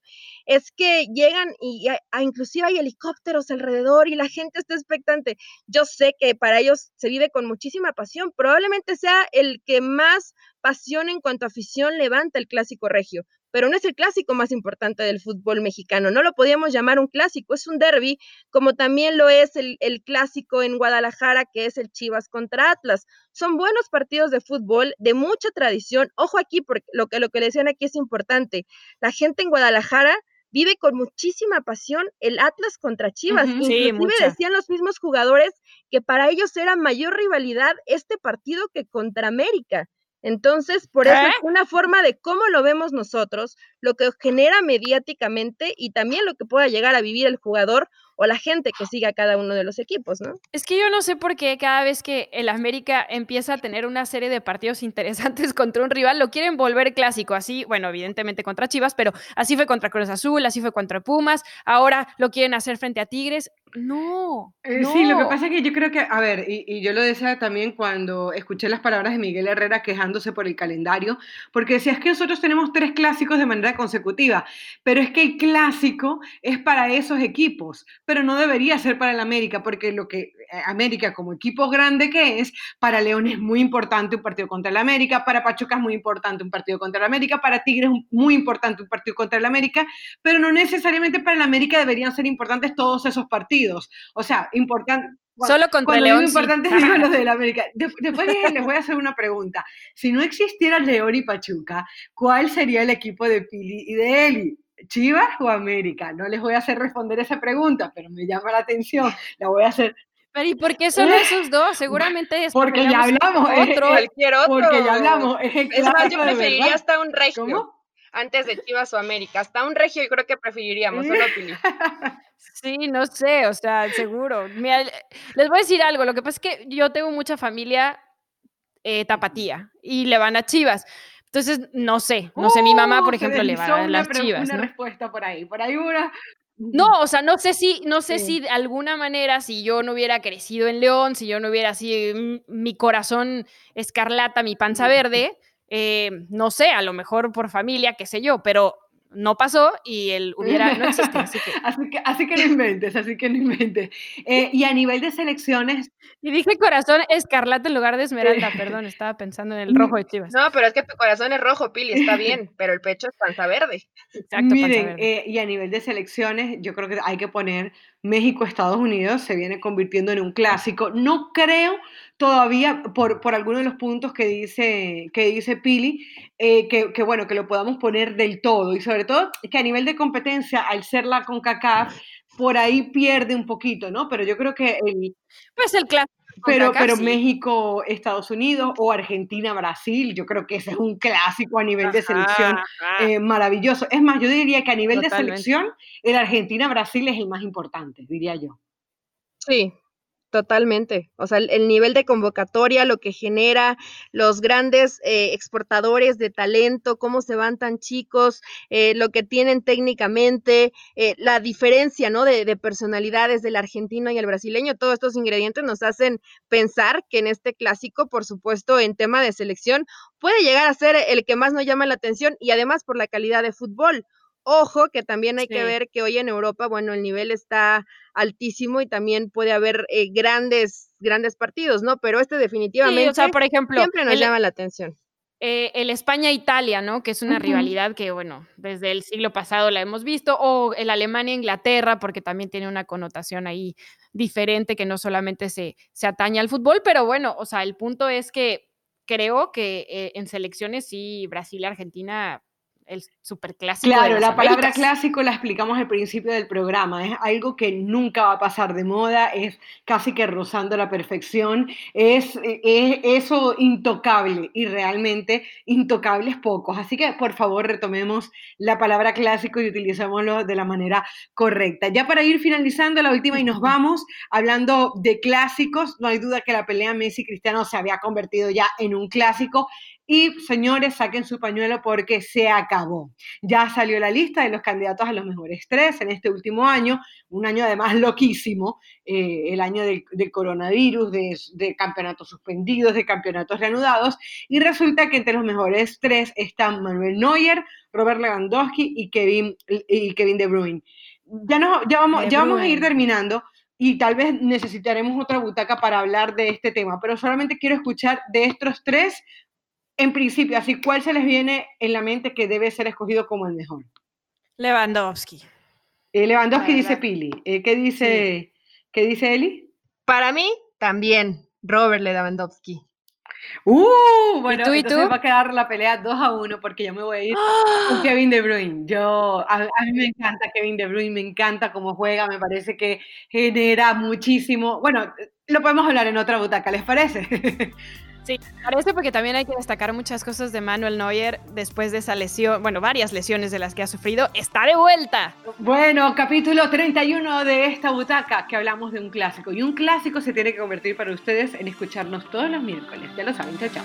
es que llegan y inclusive hay helicópteros alrededor y la gente está expectante. Yo sé que para ellos se vive con muchísima pasión, probablemente sea el que más pasión en cuanto a afición levanta el clásico regio, pero no es el clásico más importante del fútbol mexicano. No lo podíamos llamar un clásico, es un derby, como también lo es el, clásico en Guadalajara, que es el Chivas contra Atlas. Son buenos partidos de fútbol, de mucha tradición. Ojo aquí, porque lo que, lo que le decían aquí es importante. La gente en Guadalajara vive con muchísima pasión el Atlas contra Chivas. Inclusive decían los mismos jugadores que para ellos era mayor rivalidad este partido que contra América. Entonces, por eso es una forma de cómo lo vemos nosotros, lo que genera mediáticamente y también lo que pueda llegar a vivir el jugador o la gente que siga cada uno de los equipos, ¿no? Es que yo no sé por qué cada vez que el América empieza a tener una serie de partidos interesantes *laughs* contra un rival, lo quieren volver clásico. Así, bueno, evidentemente contra Chivas, pero así fue contra Cruz Azul, así fue contra Pumas, ahora lo quieren hacer frente a Tigres. No, eh, Sí, lo que pasa es que yo creo que, a ver, y, yo lo decía también cuando escuché las palabras de Miguel Herrera quejándose por el calendario, porque decía, es que nosotros tenemos tres clásicos de manera consecutiva, pero es que el clásico es para esos equipos, pero no debería ser para el América, porque lo que eh, América como equipo grande que es, para León es muy importante un partido contra el América, para Pachuca es muy importante un partido contra el América, para Tigres es muy importante un partido contra el América, pero no necesariamente para el América deberían ser importantes todos esos partidos o sea, importante. Solo contra León. importante digo los de la América. después les voy a hacer una pregunta. Si no existiera León y Pachuca, ¿cuál sería el equipo de Pili y de Eli? ¿Chivas o América? No les voy a hacer responder esa pregunta, pero me llama la atención. La voy a hacer pero ¿y por qué solo esos dos? Seguramente es porque ya hablamos, otro, cualquier otro. Porque ya hablamos. Es, más, yo preferiría hasta un regio. Antes de Chivas o América. Hasta un regio yo creo que preferiríamos, solo. *laughs* Sí, no sé, o sea, seguro. Mira, les voy a decir algo, lo que pasa es que yo tengo mucha familia eh, tapatía y le van a Chivas. Entonces, no sé, no sé, mi mamá, por uh, ejemplo, le va a las Chivas. Una respuesta por ahí, por ahí una. No, o sea, no sé si, no sé si de alguna manera, si yo no hubiera crecido en León, si yo no hubiera así mi corazón escarlata, mi panza *laughs* verde, eh, no sé, a lo mejor por familia, qué sé yo, pero no pasó y el hubiera no existe. *laughs* Así que, así que, no inventes, así que no inventes. Eh, y a nivel de selecciones. Y dije corazón escarlata en lugar de esmeralda, perdón, estaba pensando en el rojo de Chivas. No, pero es que tu corazón es rojo, Pili, está bien, *laughs* pero el pecho es panza verde. Exacto, Miren, eh, y a nivel de selecciones, yo creo que hay que poner México-Estados Unidos, se viene convirtiendo en un clásico. No creo todavía, por, por algunos de los puntos que dice, que dice Pili, eh, que, que, bueno, que lo podamos poner del todo. Y sobre todo que a nivel de competencia, al ser la CONCACAF, por ahí pierde un poquito, ¿no? Pero yo creo que el... Pues el clásico. Pero, pero México, Estados Unidos o Argentina, Brasil, yo creo que ese es un clásico a nivel de selección eh, maravilloso. Es más, yo diría que a nivel de selección, el Argentina-Brasil es el más importante, diría yo. Sí, Totalmente. O sea, el, nivel de convocatoria, lo que genera, los grandes eh, exportadores de talento, cómo se van tan chicos, eh, lo que tienen técnicamente, eh, la diferencia, ¿no? De, de, personalidades del argentino y el brasileño, todos estos ingredientes nos hacen pensar que en este clásico, por supuesto, en tema de selección, puede llegar a ser el que más nos llama la atención y además por la calidad de fútbol. Ojo que también hay que ver que hoy en Europa, bueno, el nivel está altísimo y también puede haber eh, grandes, grandes partidos, ¿no? Pero este definitivamente o sea, por ejemplo, siempre nos llama la atención. Eh, el España-Italia, ¿no? Que es una rivalidad que, bueno, desde el siglo pasado la hemos visto, o el Alemania-Inglaterra, porque también tiene una connotación ahí diferente que no solamente se, se atañe al fútbol, pero bueno, o sea, el punto es que creo que eh, en selecciones sí, Brasil Argentina el superclásico. Claro, la palabra clásico la explicamos al principio del programa. Es algo que nunca va a pasar de moda, es casi que rozando la perfección, es, eso intocable y realmente intocables pocos. Así que por favor retomemos la palabra clásico y utilizámoslo de la manera correcta. Ya para ir finalizando la última y nos *laughs* vamos hablando de clásicos, no hay duda que la pelea Messi-Cristiano se había convertido ya en un clásico y señores, saquen su pañuelo porque se acabó. Ya salió la lista de los candidatos a los mejores tres en este último año, un año además *laughs* loquísimo, eh, el año del, coronavirus, de, campeonatos suspendidos, de campeonatos reanudados, y resulta que entre los mejores tres están Manuel Neuer, Robert Lewandowski y Kevin, y Kevin De Bruyne. Ya, no, ya, vamos, ya vamos a ir terminando y tal vez necesitaremos otra butaca para hablar de este tema, pero solamente quiero escuchar de estos tres en principio, así, ¿cuál se les viene en la mente que debe ser escogido como el mejor? Lewandowski. Eh, Lewandowski dice Pili. Eh, ¿qué, dice, ¿Qué dice Eli? Para mí, también, Robert Lewandowski. Uh, bueno, ¿Y entonces va a quedar la pelea 2 a 1 porque yo me voy a ir con Kevin De Bruyne. Yo, a, a, mí me encanta Kevin De Bruyne, me encanta cómo juega, me parece que genera muchísimo. Bueno, lo podemos hablar en otra butaca, ¿les parece? *laughs* Sí, parece porque también hay que destacar muchas cosas de Manuel Neuer después de esa lesión, bueno, varias lesiones de las que ha sufrido. ¡Está de vuelta! Bueno, capítulo 31 de esta butaca, que hablamos de un clásico. Y un clásico se tiene que convertir para ustedes en escucharnos todos los miércoles. Ya lo saben, chao, chao.